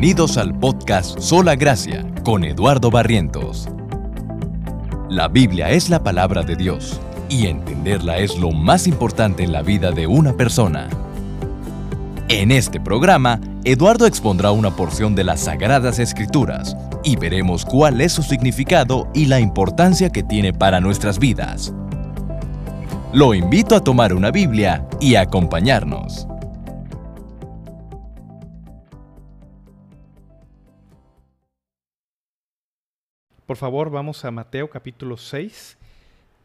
Bienvenidos al podcast Sola Gracia con Eduardo Barrientos. La Biblia es la palabra de Dios y entenderla es lo más importante en la vida de una persona. En este programa, Eduardo expondrá una porción de las Sagradas Escrituras y veremos cuál es su significado y la importancia que tiene para nuestras vidas. Lo invito a tomar una Biblia y acompañarnos. Por favor, vamos a Mateo capítulo 6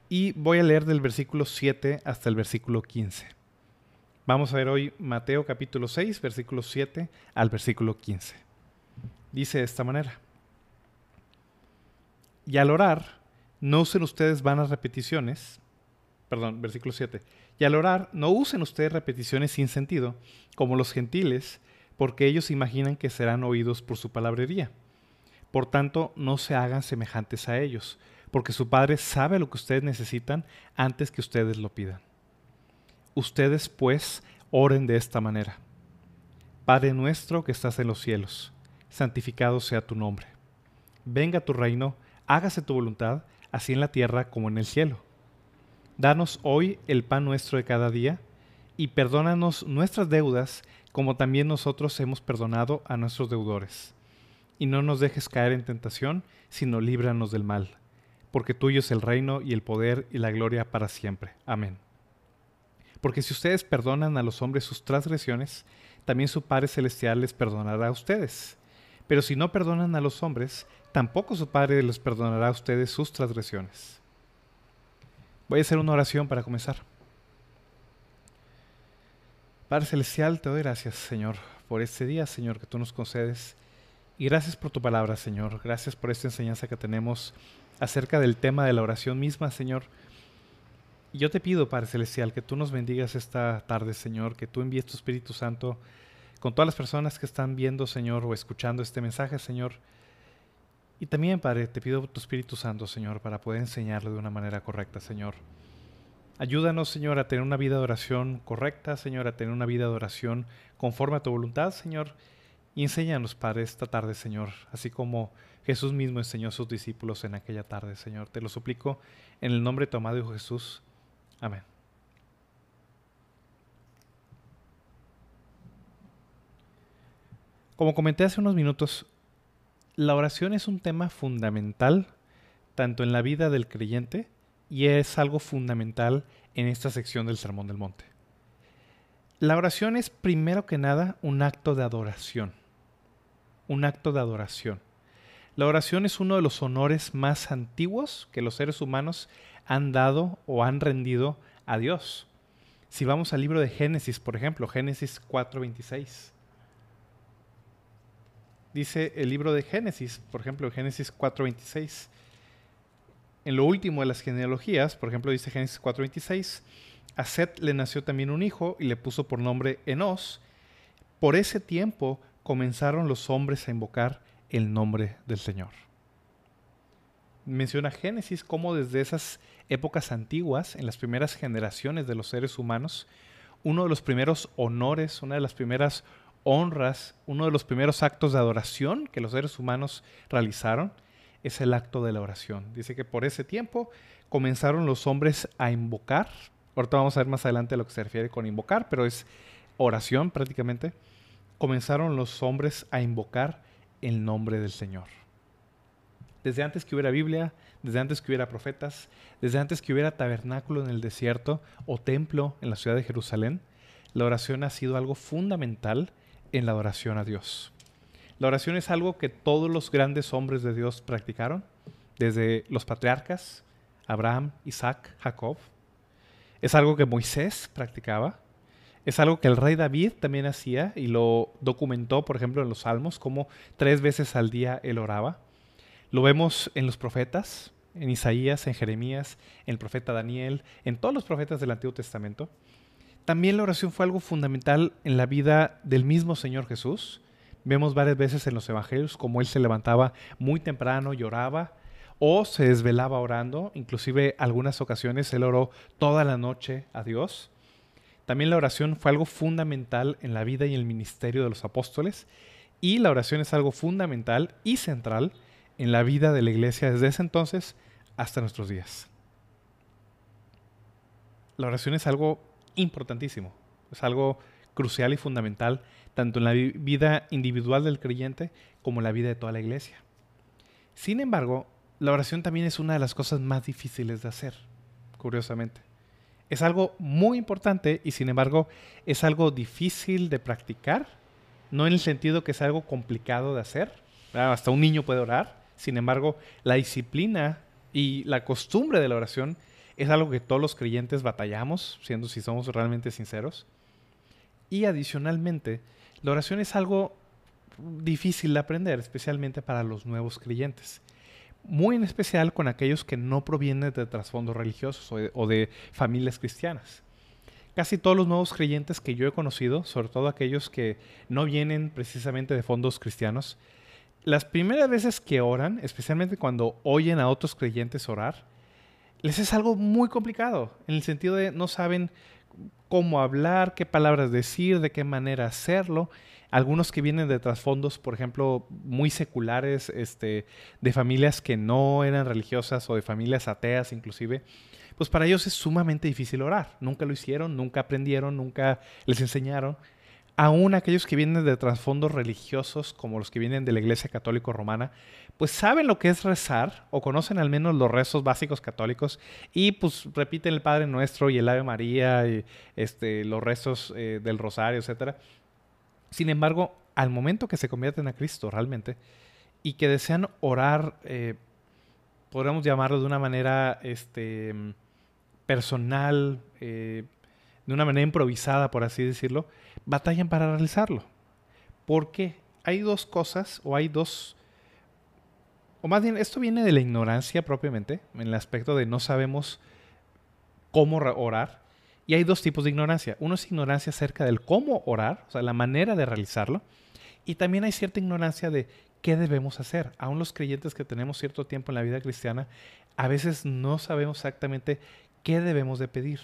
y voy a leer del versículo 7 hasta el versículo 15. Vamos a ver hoy Mateo capítulo 6, versículo 7 al versículo 15. Dice de esta manera. Y al orar, no usen ustedes vanas repeticiones. Perdón, versículo 7. Y al orar, no usen ustedes repeticiones sin sentido, como los gentiles, porque ellos imaginan que serán oídos por su palabrería. Por tanto, no se hagan semejantes a ellos, porque su Padre sabe lo que ustedes necesitan antes que ustedes lo pidan. Ustedes, pues, oren de esta manera. Padre nuestro que estás en los cielos, santificado sea tu nombre. Venga tu reino, hágase tu voluntad, así en la tierra como en el cielo. Danos hoy el pan nuestro de cada día, y perdónanos nuestras deudas, como también nosotros hemos perdonado a nuestros deudores y no nos dejes caer en tentación, sino líbranos del mal, porque tuyo es el reino y el poder y la gloria para siempre. Amén. Porque si ustedes perdonan a los hombres sus transgresiones, también su Padre Celestial les perdonará a ustedes. Pero si no perdonan a los hombres, tampoco su Padre les perdonará a ustedes sus transgresiones. Voy a hacer una oración para comenzar. Padre Celestial, te doy gracias, Señor, por este día, Señor, que tú nos concedes y gracias por tu palabra, Señor. Gracias por esta enseñanza que tenemos acerca del tema de la oración misma, Señor. Y yo te pido, Padre Celestial, que tú nos bendigas esta tarde, Señor, que tú envíes tu Espíritu Santo con todas las personas que están viendo, Señor, o escuchando este mensaje, Señor. Y también, Padre, te pido tu Espíritu Santo, Señor, para poder enseñarlo de una manera correcta, Señor. Ayúdanos, Señor, a tener una vida de oración correcta, Señor, a tener una vida de oración conforme a tu voluntad, Señor y enséñanos, Padre, esta tarde, Señor, así como Jesús mismo enseñó a sus discípulos en aquella tarde, Señor. Te lo suplico en el nombre de tu amado Hijo Jesús. Amén. Como comenté hace unos minutos, la oración es un tema fundamental tanto en la vida del creyente y es algo fundamental en esta sección del Sermón del Monte. La oración es primero que nada un acto de adoración un acto de adoración. La oración es uno de los honores más antiguos que los seres humanos han dado o han rendido a Dios. Si vamos al libro de Génesis, por ejemplo, Génesis 4:26. Dice el libro de Génesis, por ejemplo, Génesis 4:26. En lo último de las genealogías, por ejemplo, dice Génesis 4:26, a Set le nació también un hijo y le puso por nombre Enos. Por ese tiempo comenzaron los hombres a invocar el nombre del Señor. Menciona Génesis cómo desde esas épocas antiguas, en las primeras generaciones de los seres humanos, uno de los primeros honores, una de las primeras honras, uno de los primeros actos de adoración que los seres humanos realizaron es el acto de la oración. Dice que por ese tiempo comenzaron los hombres a invocar, ahorita vamos a ver más adelante a lo que se refiere con invocar, pero es oración prácticamente comenzaron los hombres a invocar el nombre del Señor. Desde antes que hubiera Biblia, desde antes que hubiera profetas, desde antes que hubiera tabernáculo en el desierto o templo en la ciudad de Jerusalén, la oración ha sido algo fundamental en la adoración a Dios. La oración es algo que todos los grandes hombres de Dios practicaron, desde los patriarcas, Abraham, Isaac, Jacob. Es algo que Moisés practicaba, es algo que el rey David también hacía y lo documentó, por ejemplo, en los Salmos, como tres veces al día él oraba. Lo vemos en los profetas, en Isaías, en Jeremías, en el profeta Daniel, en todos los profetas del Antiguo Testamento. También la oración fue algo fundamental en la vida del mismo Señor Jesús. Vemos varias veces en los evangelios cómo él se levantaba muy temprano y oraba o se desvelaba orando. Inclusive algunas ocasiones él oró toda la noche a Dios. También la oración fue algo fundamental en la vida y el ministerio de los apóstoles y la oración es algo fundamental y central en la vida de la iglesia desde ese entonces hasta nuestros días. La oración es algo importantísimo, es algo crucial y fundamental tanto en la vida individual del creyente como en la vida de toda la iglesia. Sin embargo, la oración también es una de las cosas más difíciles de hacer, curiosamente. Es algo muy importante y sin embargo es algo difícil de practicar, no en el sentido que es algo complicado de hacer. Hasta un niño puede orar. Sin embargo, la disciplina y la costumbre de la oración es algo que todos los creyentes batallamos, siendo si somos realmente sinceros. Y adicionalmente, la oración es algo difícil de aprender, especialmente para los nuevos creyentes. Muy en especial con aquellos que no provienen de trasfondos religiosos o de, familias cristianas. Casi todos los nuevos creyentes que yo he conocido, sobre todo aquellos que no vienen precisamente de fondos cristianos, las primeras veces que oran, especialmente cuando oyen a otros creyentes orar, les es algo muy complicado, en el sentido de no saben cómo hablar, qué palabras decir, de qué manera hacerlo. Algunos que vienen de trasfondos, por ejemplo, muy seculares, este, de familias que no eran religiosas o de familias ateas inclusive, pues para ellos es sumamente difícil orar. Nunca lo hicieron, nunca aprendieron, nunca les enseñaron. Aún aquellos que vienen de trasfondos religiosos, como los que vienen de la Iglesia Católica Romana, pues saben lo que es rezar o conocen al menos los rezos básicos católicos y pues repiten el Padre Nuestro y el Ave María y este, los rezos eh, del Rosario, etc. Sin embargo, al momento que se convierten a Cristo realmente y que desean orar, eh, podríamos llamarlo de una manera este, personal, eh, de una manera improvisada, por así decirlo, batallan para realizarlo. ¿Por qué? Hay dos cosas o hay dos o más bien, esto viene de la ignorancia propiamente, en el aspecto de no sabemos cómo orar. Y hay dos tipos de ignorancia. Uno es ignorancia acerca del cómo orar, o sea, la manera de realizarlo. Y también hay cierta ignorancia de qué debemos hacer. Aún los creyentes que tenemos cierto tiempo en la vida cristiana, a veces no sabemos exactamente qué debemos de pedir.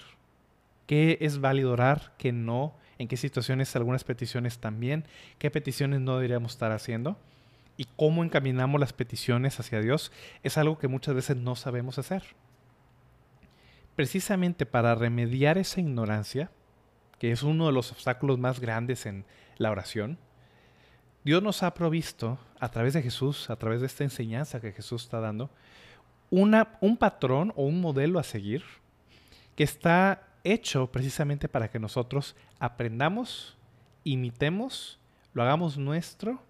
¿Qué es válido orar? ¿Qué no? ¿En qué situaciones algunas peticiones también? ¿Qué peticiones no deberíamos estar haciendo? y cómo encaminamos las peticiones hacia Dios es algo que muchas veces no sabemos hacer. Precisamente para remediar esa ignorancia, que es uno de los obstáculos más grandes en la oración, Dios nos ha provisto, a través de Jesús, a través de esta enseñanza que Jesús está dando, una, un patrón o un modelo a seguir que está hecho precisamente para que nosotros aprendamos, imitemos, lo hagamos nuestro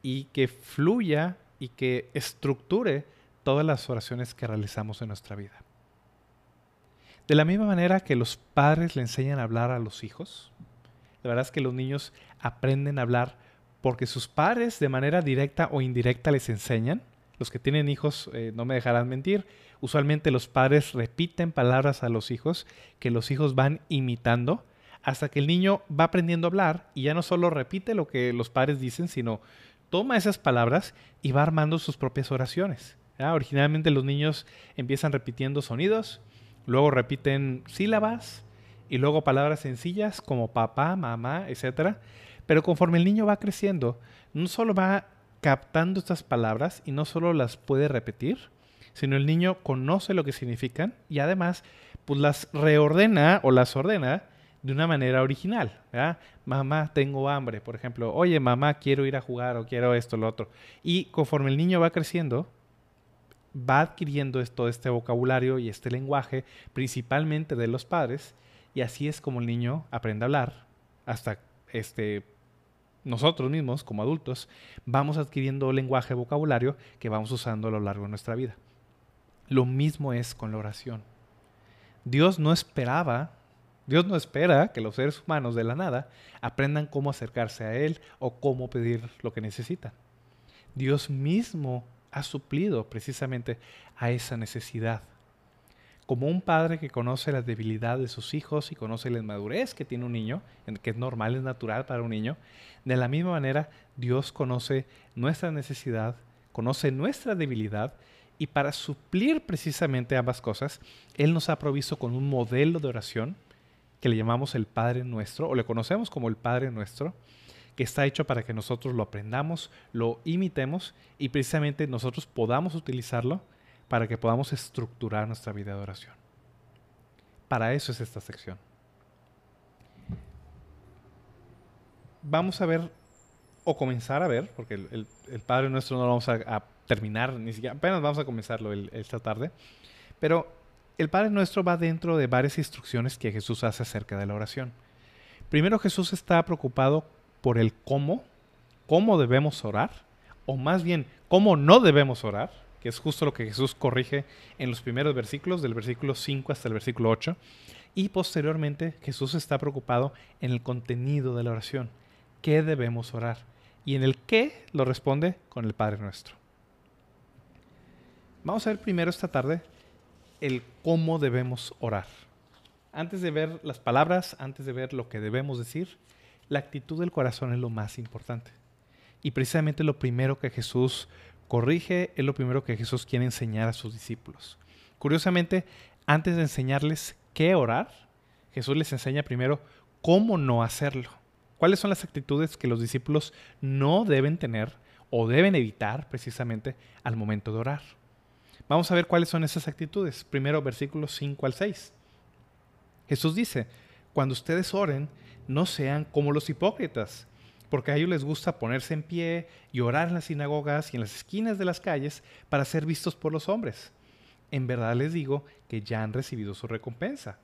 y que fluya y que estructure todas las oraciones que realizamos en nuestra vida. De la misma manera que los padres le enseñan a hablar a los hijos, la verdad es que los niños aprenden a hablar porque sus padres de manera directa o indirecta les enseñan. Los que tienen hijos eh, no me dejarán mentir. Usualmente los padres repiten palabras a los hijos que los hijos van imitando hasta que el niño va aprendiendo a hablar y ya no solo repite lo que los padres dicen, sino toma esas palabras y va armando sus propias oraciones. Originalmente los niños empiezan repitiendo sonidos, luego repiten sílabas y luego palabras sencillas como papá, mamá, etc. Pero conforme el niño va creciendo, no solo va captando estas palabras y no solo las puede repetir, sino el niño conoce lo que significan y además pues las reordena o las ordena de una manera original. ¿verdad? Mamá, tengo hambre, por ejemplo. Oye, mamá, quiero ir a jugar o quiero esto, lo otro. Y conforme el niño va creciendo, va adquiriendo todo este vocabulario y este lenguaje, principalmente de los padres, y así es como el niño aprende a hablar hasta este nosotros mismos como adultos vamos adquiriendo lenguaje, vocabulario que vamos usando a lo largo de nuestra vida. Lo mismo es con la oración. Dios no esperaba Dios no espera que los seres humanos de la nada aprendan cómo acercarse a Él o cómo pedir lo que necesitan. Dios mismo ha suplido precisamente a esa necesidad. Como un padre que conoce la debilidad de sus hijos y conoce la inmadurez que tiene un niño, que es normal, es natural para un niño, de la misma manera Dios conoce nuestra necesidad, conoce nuestra debilidad y para suplir precisamente ambas cosas, Él nos ha provisto con un modelo de oración que le llamamos el Padre Nuestro, o le conocemos como el Padre Nuestro, que está hecho para que nosotros lo aprendamos, lo imitemos y precisamente nosotros podamos utilizarlo para que podamos estructurar nuestra vida de oración. Para eso es esta sección. Vamos a ver, o comenzar a ver, porque el, Padre Nuestro no lo vamos a, terminar, ni siquiera, apenas vamos a comenzarlo esta tarde, pero el Padre Nuestro va dentro de varias instrucciones que Jesús hace acerca de la oración. Primero Jesús está preocupado por el cómo, cómo debemos orar, o más bien cómo no debemos orar, que es justo lo que Jesús corrige en los primeros versículos, del versículo 5 hasta el versículo 8. Y posteriormente Jesús está preocupado en el contenido de la oración, qué debemos orar. Y en el qué lo responde con el Padre Nuestro. Vamos a ver primero esta tarde el cómo debemos orar. Antes de ver las palabras, antes de ver lo que debemos decir, la actitud del corazón es lo más importante. Y precisamente lo primero que Jesús corrige es lo primero que Jesús quiere enseñar a sus discípulos. Curiosamente, antes de enseñarles qué orar, Jesús les enseña primero cómo no hacerlo. ¿Cuáles son las actitudes que los discípulos no deben tener o deben evitar precisamente al momento de orar? Vamos a ver cuáles son esas actitudes. Primero, versículos 5 al 6. Jesús dice, cuando ustedes oren, no sean como los hipócritas, porque a ellos les gusta ponerse en pie y orar en las sinagogas y en las esquinas de las calles para ser vistos por los hombres. En verdad les digo que ya han recibido su recompensa.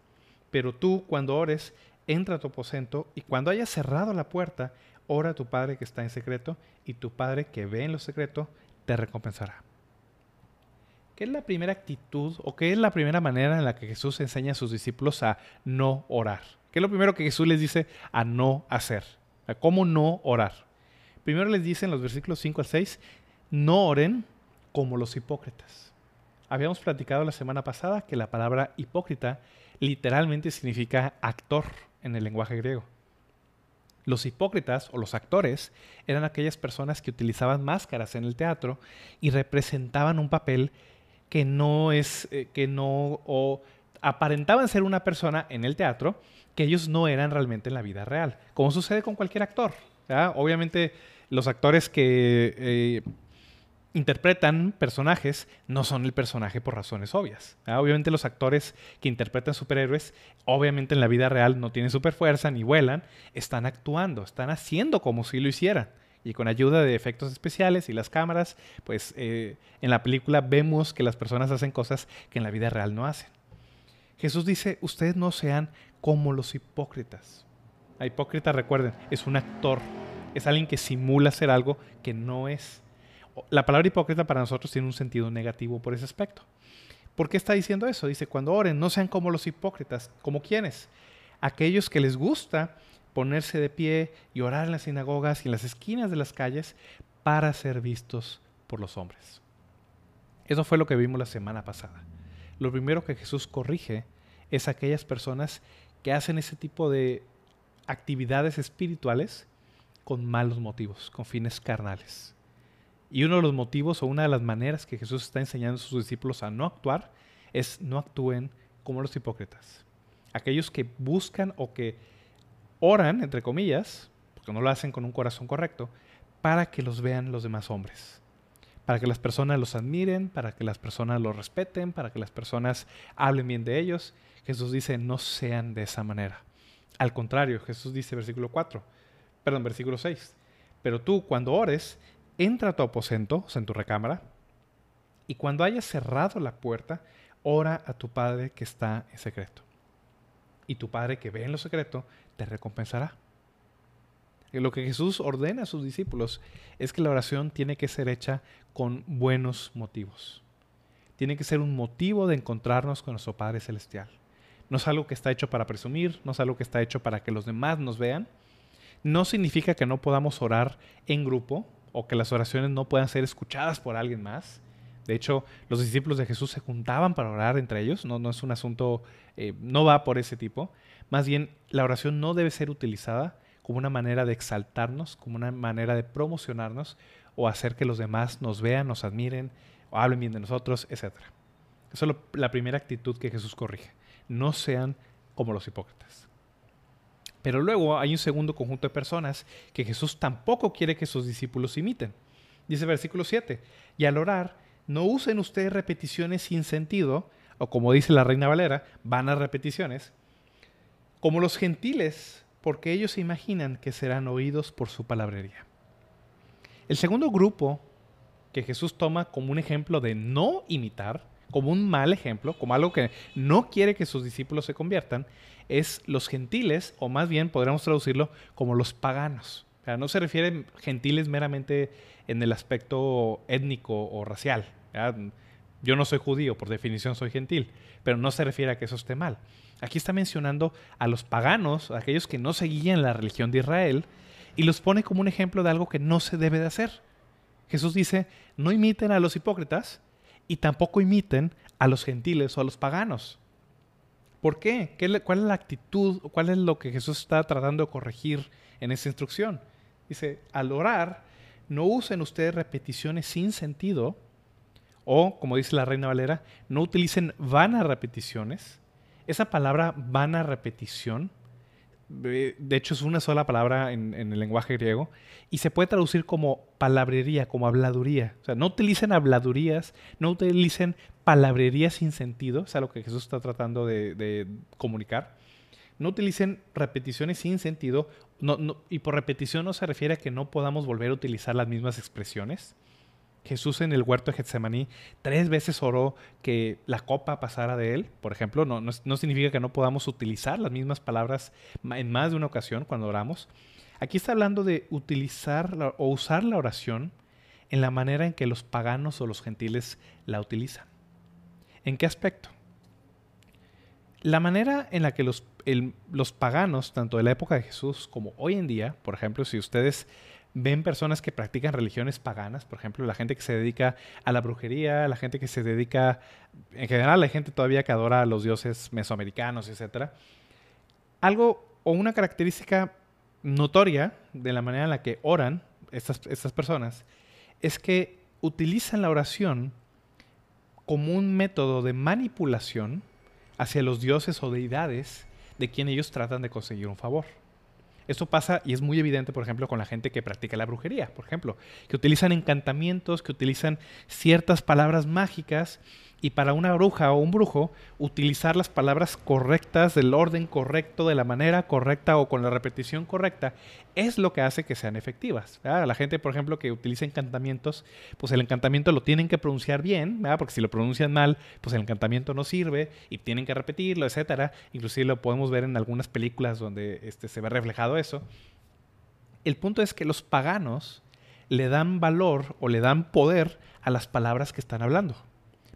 Pero tú, cuando ores, entra a tu aposento y cuando hayas cerrado la puerta, ora a tu Padre que está en secreto y tu Padre que ve en lo secreto te recompensará. ¿Qué es la primera actitud o qué es la primera manera en la que Jesús enseña a sus discípulos a no orar? ¿Qué es lo primero que Jesús les dice a no hacer? ¿A cómo no orar? Primero les dice en los versículos 5 al 6, no oren como los hipócritas. Habíamos platicado la semana pasada que la palabra hipócrita literalmente significa actor en el lenguaje griego. Los hipócritas o los actores eran aquellas personas que utilizaban máscaras en el teatro y representaban un papel que no es, eh, que no, o aparentaban ser una persona en el teatro que ellos no eran realmente en la vida real, como sucede con cualquier actor. Obviamente los actores que eh, interpretan personajes no son el personaje por razones obvias. Obviamente los actores que interpretan superhéroes, obviamente en la vida real no tienen super fuerza ni vuelan, están actuando, están haciendo como si lo hicieran y con ayuda de efectos especiales y las cámaras, pues eh, en la película vemos que las personas hacen cosas que en la vida real no hacen. Jesús dice, ustedes no sean como los hipócritas. La hipócrita, recuerden, es un actor, es alguien que simula ser algo que no es. La palabra hipócrita para nosotros tiene un sentido negativo por ese aspecto. ¿Por qué está diciendo eso? Dice, cuando oren, no sean como los hipócritas, como quienes, aquellos que les gusta ponerse de pie y orar en las sinagogas y en las esquinas de las calles para ser vistos por los hombres. Eso fue lo que vimos la semana pasada. Lo primero que Jesús corrige es aquellas personas que hacen ese tipo de actividades espirituales con malos motivos, con fines carnales. Y uno de los motivos o una de las maneras que Jesús está enseñando a sus discípulos a no actuar es no actúen como los hipócritas. Aquellos que buscan o que oran, entre comillas, porque no lo hacen con un corazón correcto, para que los vean los demás hombres. Para que las personas los admiren, para que las personas los respeten, para que las personas hablen bien de ellos. Jesús dice, no sean de esa manera. Al contrario, Jesús dice, versículo 4, perdón, versículo 6, pero tú cuando ores, entra a tu aposento, o sea, en tu recámara, y cuando hayas cerrado la puerta, ora a tu Padre que está en secreto. Y tu Padre que ve en lo secreto, te recompensará. Lo que Jesús ordena a sus discípulos es que la oración tiene que ser hecha con buenos motivos. Tiene que ser un motivo de encontrarnos con nuestro Padre Celestial. No es algo que está hecho para presumir, no es algo que está hecho para que los demás nos vean. No significa que no podamos orar en grupo o que las oraciones no puedan ser escuchadas por alguien más. De hecho, los discípulos de Jesús se juntaban para orar entre ellos. No, no es un asunto, eh, no va por ese tipo. Más bien, la oración no debe ser utilizada como una manera de exaltarnos, como una manera de promocionarnos o hacer que los demás nos vean, nos admiren o hablen bien de nosotros, etc. Esa es la primera actitud que Jesús corrige. No sean como los hipócritas. Pero luego hay un segundo conjunto de personas que Jesús tampoco quiere que sus discípulos imiten. Dice versículo 7, y al orar, no usen ustedes repeticiones sin sentido, o como dice la Reina Valera, vanas repeticiones, como los gentiles, porque ellos se imaginan que serán oídos por su palabrería. El segundo grupo que Jesús toma como un ejemplo de no imitar, como un mal ejemplo, como algo que no quiere que sus discípulos se conviertan, es los gentiles, o más bien podríamos traducirlo como los paganos. O no se refiere gentiles meramente en el aspecto étnico o racial. Yo no soy judío, por definición soy gentil, pero no se refiere a que eso esté mal. Aquí está mencionando a los paganos, a aquellos que no seguían la religión de Israel, y los pone como un ejemplo de algo que no se debe de hacer. Jesús dice, no imiten a los hipócritas y tampoco imiten a los gentiles o a los paganos. ¿Por qué? ¿Cuál es la actitud? ¿Cuál es lo que Jesús está tratando de corregir en esa instrucción? Dice, al orar, no usen ustedes repeticiones sin sentido, o, como dice la Reina Valera, no utilicen vanas repeticiones. Esa palabra vana repetición de hecho es una sola palabra en, el lenguaje griego, y se puede traducir como palabrería, como habladuría. O sea, no utilicen habladurías, no utilicen palabrería sin sentido, es lo que Jesús está tratando de, comunicar. No utilicen repeticiones sin sentido, y por repetición no se refiere a que no podamos volver a utilizar las mismas expresiones. Jesús en el huerto de Getsemaní tres veces oró que la copa pasara de él, por ejemplo, no, no, significa que no podamos utilizar las mismas palabras en más de una ocasión cuando oramos. Aquí está hablando de utilizar o usar la oración en la manera en que los paganos o los gentiles la utilizan. ¿En qué aspecto? La manera en la que los, los paganos, tanto de la época de Jesús como hoy en día, por ejemplo, si ustedes ven personas que practican religiones paganas, por ejemplo, la gente que se dedica a la brujería, la gente que se dedica, en general, la gente todavía que adora a los dioses mesoamericanos, etc. Algo o una característica notoria de la manera en la que oran estas, estas personas es que utilizan la oración como un método de manipulación hacia los dioses o deidades de quien ellos tratan de conseguir un favor. Esto pasa y es muy evidente, por ejemplo, con la gente que practica la brujería, por ejemplo, que utilizan encantamientos, que utilizan ciertas palabras mágicas y para una bruja o un brujo, utilizar las palabras correctas, del orden correcto, de la manera correcta o con la repetición correcta, es lo que hace que sean efectivas. La gente, por ejemplo, que utiliza encantamientos, pues el encantamiento lo tienen que pronunciar bien, porque si lo pronuncian mal, pues el encantamiento no sirve y tienen que repetirlo, etcétera. Inclusive lo podemos ver en algunas películas donde este, se ve reflejado eso. El punto es que los paganos le dan valor o le dan poder a las palabras que están hablando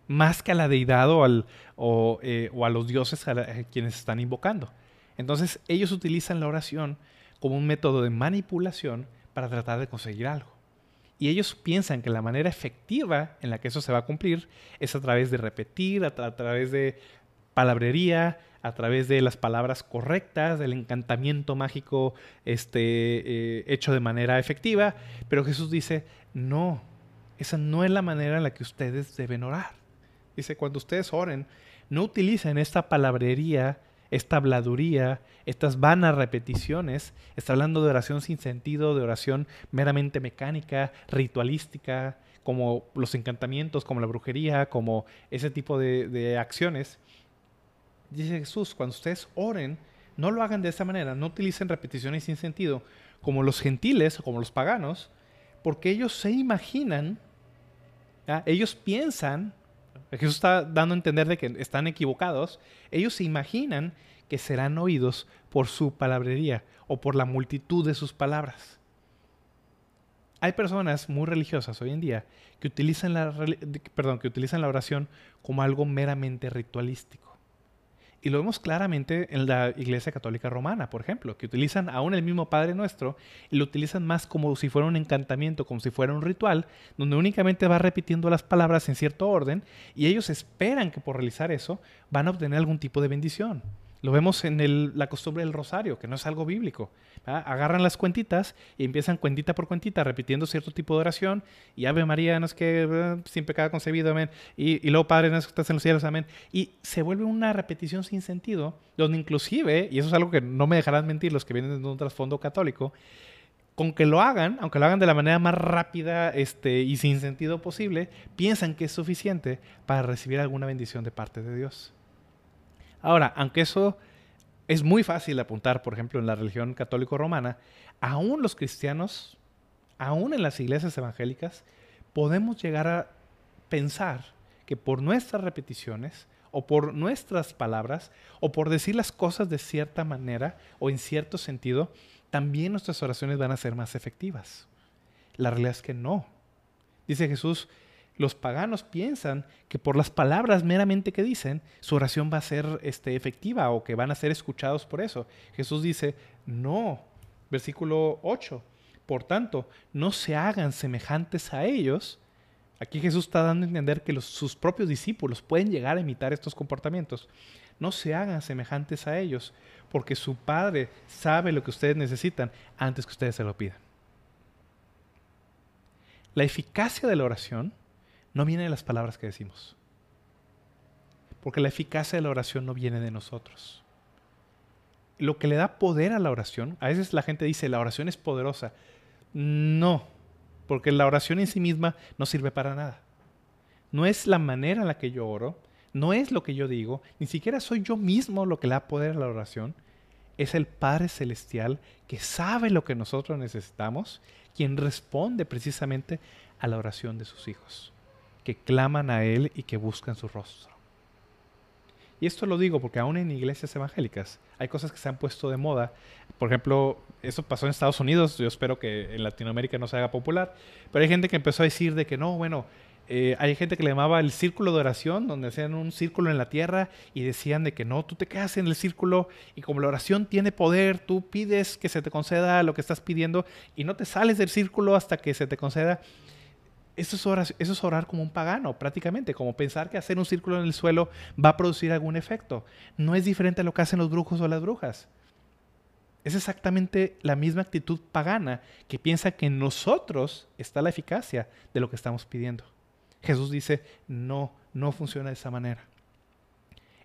más que a la deidad o, al, o, eh, a los dioses a, quienes están invocando. Entonces ellos utilizan la oración como un método de manipulación para tratar de conseguir algo. Y ellos piensan que la manera efectiva en la que eso se va a cumplir es a través de repetir, a, través de palabrería, a través de las palabras correctas, del encantamiento mágico este, eh, hecho de manera efectiva. Pero Jesús dice, no, esa no es la manera en la que ustedes deben orar. Dice, cuando ustedes oren, no utilicen esta palabrería, esta habladuría, estas vanas repeticiones. Está hablando de oración sin sentido, de oración meramente mecánica, ritualística, como los encantamientos, como la brujería, como ese tipo de, acciones. Dice Jesús, cuando ustedes oren, no lo hagan de esta manera, no utilicen repeticiones sin sentido, como los gentiles o como los paganos, porque ellos se imaginan, ellos piensan Jesús está dando a entender de que están equivocados. Ellos se imaginan que serán oídos por su palabrería o por la multitud de sus palabras. Hay personas muy religiosas hoy en día que utilizan la, perdón, que utilizan la oración como algo meramente ritualístico. Y lo vemos claramente en la Iglesia Católica Romana, por ejemplo, que utilizan aún el mismo Padre Nuestro y lo utilizan más como si fuera un encantamiento, como si fuera un ritual, donde únicamente va repitiendo las palabras en cierto orden y ellos esperan que por realizar eso van a obtener algún tipo de bendición. Lo vemos en la costumbre del rosario, que no es algo bíblico. Agarran las cuentitas y empiezan cuentita por cuentita, repitiendo cierto tipo de oración. Y Ave María, no es que sin pecado concebido, amén. Y, y, luego Padre, no es que estás en los cielos, amén. Y se vuelve una repetición sin sentido, donde inclusive, y eso es algo que no me dejarán mentir los que vienen de un trasfondo católico, con que lo hagan, aunque lo hagan de la manera más rápida este, y sin sentido posible, piensan que es suficiente para recibir alguna bendición de parte de Dios. Ahora, aunque eso es muy fácil apuntar, por ejemplo, en la religión católico-romana, aún los cristianos, aún en las iglesias evangélicas, podemos llegar a pensar que por nuestras repeticiones o por nuestras palabras o por decir las cosas de cierta manera o en cierto sentido, también nuestras oraciones van a ser más efectivas. La realidad es que no. Dice Jesús, los paganos piensan que por las palabras meramente que dicen, su oración va a ser este, efectiva o que van a ser escuchados por eso. Jesús dice, no. Versículo 8. Por tanto, no se hagan semejantes a ellos. Aquí Jesús está dando a entender que sus propios discípulos pueden llegar a imitar estos comportamientos. No se hagan semejantes a ellos, porque su Padre sabe lo que ustedes necesitan antes que ustedes se lo pidan. La eficacia de la oración no viene de las palabras que decimos. Porque la eficacia de la oración no viene de nosotros. Lo que le da poder a la oración, a veces la gente dice, la oración es poderosa. No, porque la oración en sí misma no sirve para nada. No es la manera en la que yo oro, no es lo que yo digo, ni siquiera soy yo mismo lo que le da poder a la oración. Es el Padre Celestial que sabe lo que nosotros necesitamos, quien responde precisamente a la oración de sus hijos que claman a Él y que buscan su rostro. Y esto lo digo porque aún en iglesias evangélicas hay cosas que se han puesto de moda. Por ejemplo, eso pasó en Estados Unidos, yo espero que en Latinoamérica no se haga popular, pero hay gente que empezó a decir de que no, bueno, eh, hay gente que le llamaba el círculo de oración, donde hacían un círculo en la tierra y decían de que no, tú te quedas en el círculo y como la oración tiene poder, tú pides que se te conceda lo que estás pidiendo y no te sales del círculo hasta que se te conceda. Eso es, orar, eso es como un pagano, prácticamente, como pensar que hacer un círculo en el suelo va a producir algún efecto. No es diferente a lo que hacen los brujos o las brujas. Es exactamente la misma actitud pagana que piensa que en nosotros está la eficacia de lo que estamos pidiendo. Jesús dice, no, no funciona de esa manera.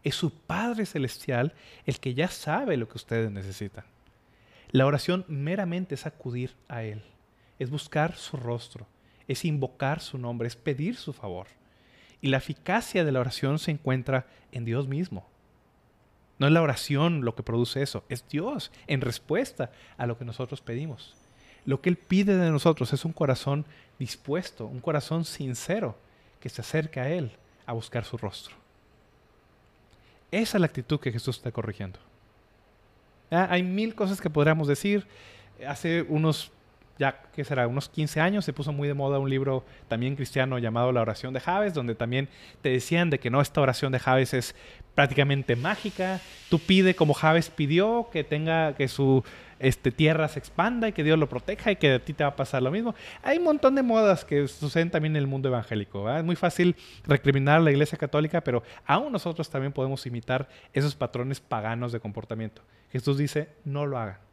Es su Padre Celestial el que ya sabe lo que ustedes necesitan. La oración meramente es acudir a Él, es buscar su rostro, es invocar su nombre, es pedir su favor. Y la eficacia de la oración se encuentra en Dios mismo. No es la oración lo que produce eso, es Dios en respuesta a lo que nosotros pedimos. Lo que Él pide de nosotros es un corazón dispuesto, un corazón sincero que se acerca a Él a buscar su rostro. Esa es la actitud que Jesús está corrigiendo. Ah, hay mil cosas que podríamos decir. Hace unos ya que será unos 15 años, se puso muy de moda un libro también cristiano llamado La oración de Javes, donde también te decían de que no, esta oración de Javes es prácticamente mágica. Tú pide como Javes pidió, que tenga, que su este, tierra se expanda y que Dios lo proteja y que a ti te va a pasar lo mismo. Hay un montón de modas que suceden también en el mundo evangélico. Es muy fácil recriminar a la iglesia católica, pero aún nosotros también podemos imitar esos patrones paganos de comportamiento. Jesús dice, no lo hagan.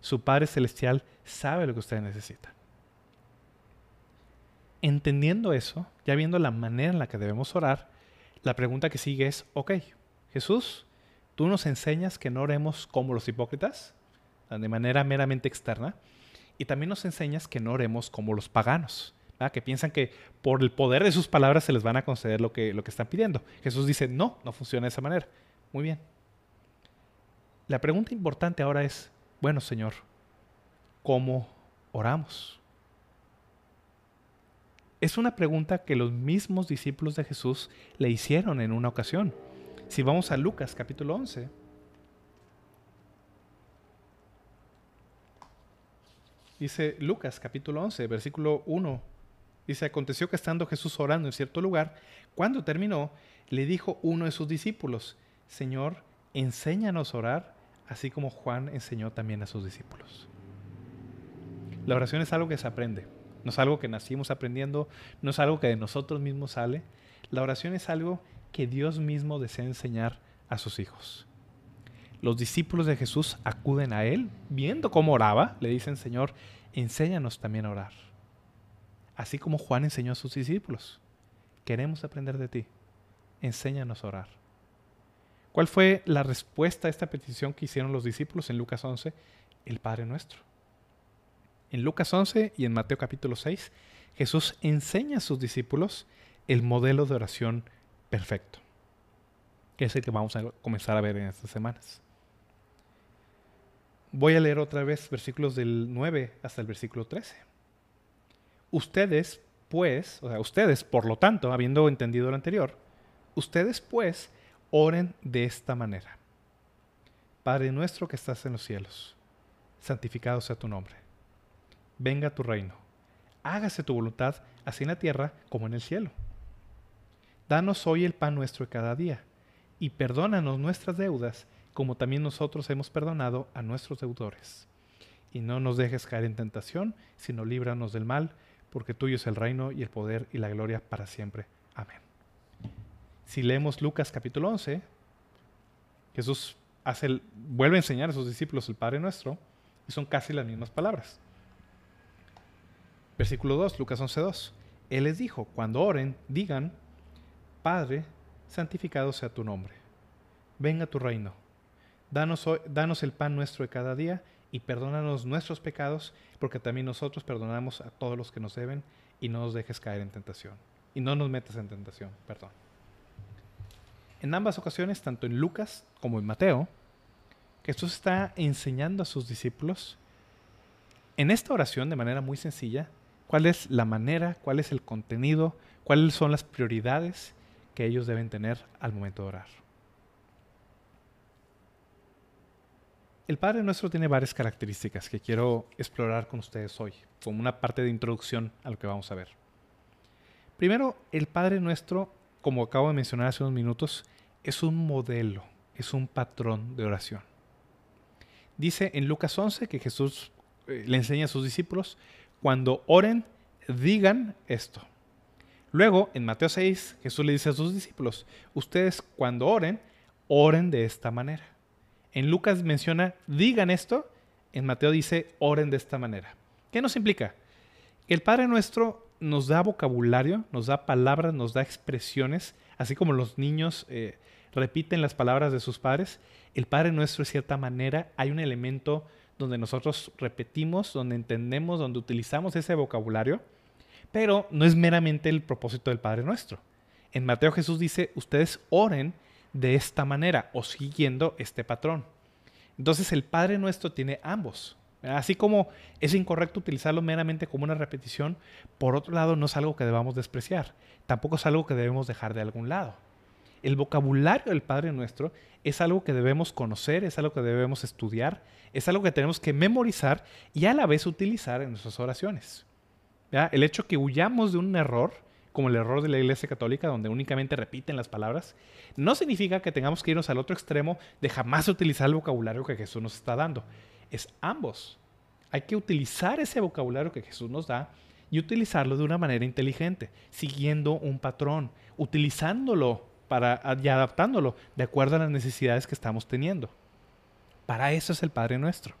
Su Padre Celestial sabe lo que ustedes necesitan. Entendiendo eso, ya viendo la manera en la que debemos orar, la pregunta que sigue es, ok, Jesús, tú nos enseñas que no oremos como los hipócritas, de manera meramente externa, y también nos enseñas que no oremos como los paganos, que piensan que por el poder de sus palabras se les van a conceder lo que, lo que están pidiendo. Jesús dice, no, no funciona de esa manera. Muy bien. La pregunta importante ahora es, bueno, Señor, ¿cómo oramos? Es una pregunta que los mismos discípulos de Jesús le hicieron en una ocasión. Si vamos a Lucas capítulo 11, dice Lucas capítulo 11, versículo 1, dice, aconteció que estando Jesús orando en cierto lugar, cuando terminó, le dijo uno de sus discípulos, Señor, enséñanos a orar así como Juan enseñó también a sus discípulos. La oración es algo que se aprende, no es algo que nacimos aprendiendo, no es algo que de nosotros mismos sale. La oración es algo que Dios mismo desea enseñar a sus hijos. los discípulos de Jesús acuden a él, viendo cómo oraba, le dicen, Señor, enséñanos también a orar. Así como Juan enseñó a sus discípulos. Queremos aprender de ti. Enséñanos a orar. ¿Cuál fue la respuesta a esta petición que hicieron los discípulos en Lucas 11? El Padre nuestro. En Lucas 11 y en Mateo capítulo 6, Jesús enseña a sus discípulos el modelo de oración perfecto, que es el que vamos a comenzar a ver en estas semanas. Voy a leer otra vez versículos del 9 hasta el versículo 13. Ustedes, pues, o sea, ustedes, por lo tanto, habiendo entendido lo anterior, ustedes, pues, Oren de esta manera. Padre nuestro que estás en los cielos, santificado sea tu nombre. Venga tu reino. Hágase tu voluntad, así en la tierra como en el cielo. Danos hoy el pan nuestro de cada día, y perdónanos nuestras deudas, como también nosotros hemos perdonado a nuestros deudores. Y no nos dejes caer en tentación, sino líbranos del mal, porque tuyo es el reino y el poder y la gloria para siempre. Amén. Si leemos Lucas capítulo 11, Jesús vuelve a enseñar a sus discípulos el Padre Nuestro y son casi las mismas palabras. Versículo 2, Lucas 11, 2. Él les dijo, cuando oren, digan, Padre, santificado sea tu nombre, venga tu reino, danos, danos el pan nuestro de cada día y perdónanos nuestros pecados, porque también nosotros perdonamos a todos los que nos deben y no nos dejes caer en tentación. Y no nos metas en tentación, perdón. En ambas ocasiones, tanto en Lucas como en Mateo, Jesús está enseñando a sus discípulos en esta oración de manera muy sencilla cuál es la manera, cuál es el contenido, cuáles son las prioridades que ellos deben tener al momento de orar. El Padre Nuestro tiene varias características que quiero explorar con ustedes hoy, como una parte de introducción a lo que vamos a ver. Primero, el Padre Nuestro como acabo de mencionar hace unos minutos, es un modelo, es un patrón de oración. Dice en Lucas 11 que Jesús eh, le enseña a sus discípulos, cuando oren, digan esto. Luego, en Mateo 6, Jesús le dice a sus discípulos, ustedes cuando oren, oren de esta manera. En Lucas menciona, digan esto, en Mateo dice, oren de esta manera. ¿Qué nos implica? El Padre nuestro nos da vocabulario, nos da palabras, nos da expresiones, así como los niños eh, repiten las palabras de sus padres. El Padre nuestro, de cierta manera, hay un elemento donde nosotros repetimos, donde entendemos, donde utilizamos ese vocabulario, pero no es meramente el propósito del Padre nuestro. En Mateo Jesús dice, ustedes oren de esta manera o siguiendo este patrón. Entonces el Padre nuestro tiene ambos. Así como es incorrecto utilizarlo meramente como una repetición, por otro lado no es algo que debamos despreciar, tampoco es algo que debemos dejar de algún lado. El vocabulario del Padre Nuestro es algo que debemos conocer, es algo que debemos estudiar, es algo que tenemos que memorizar y a la vez utilizar en nuestras oraciones. El hecho que huyamos de un error, como el error de la Iglesia Católica, donde únicamente repiten las palabras, no significa que tengamos que irnos al otro extremo de jamás utilizar el vocabulario que Jesús nos está dando es ambos. Hay que utilizar ese vocabulario que Jesús nos da y utilizarlo de una manera inteligente, siguiendo un patrón, utilizándolo para, y adaptándolo de acuerdo a las necesidades que estamos teniendo. Para eso es el Padre nuestro.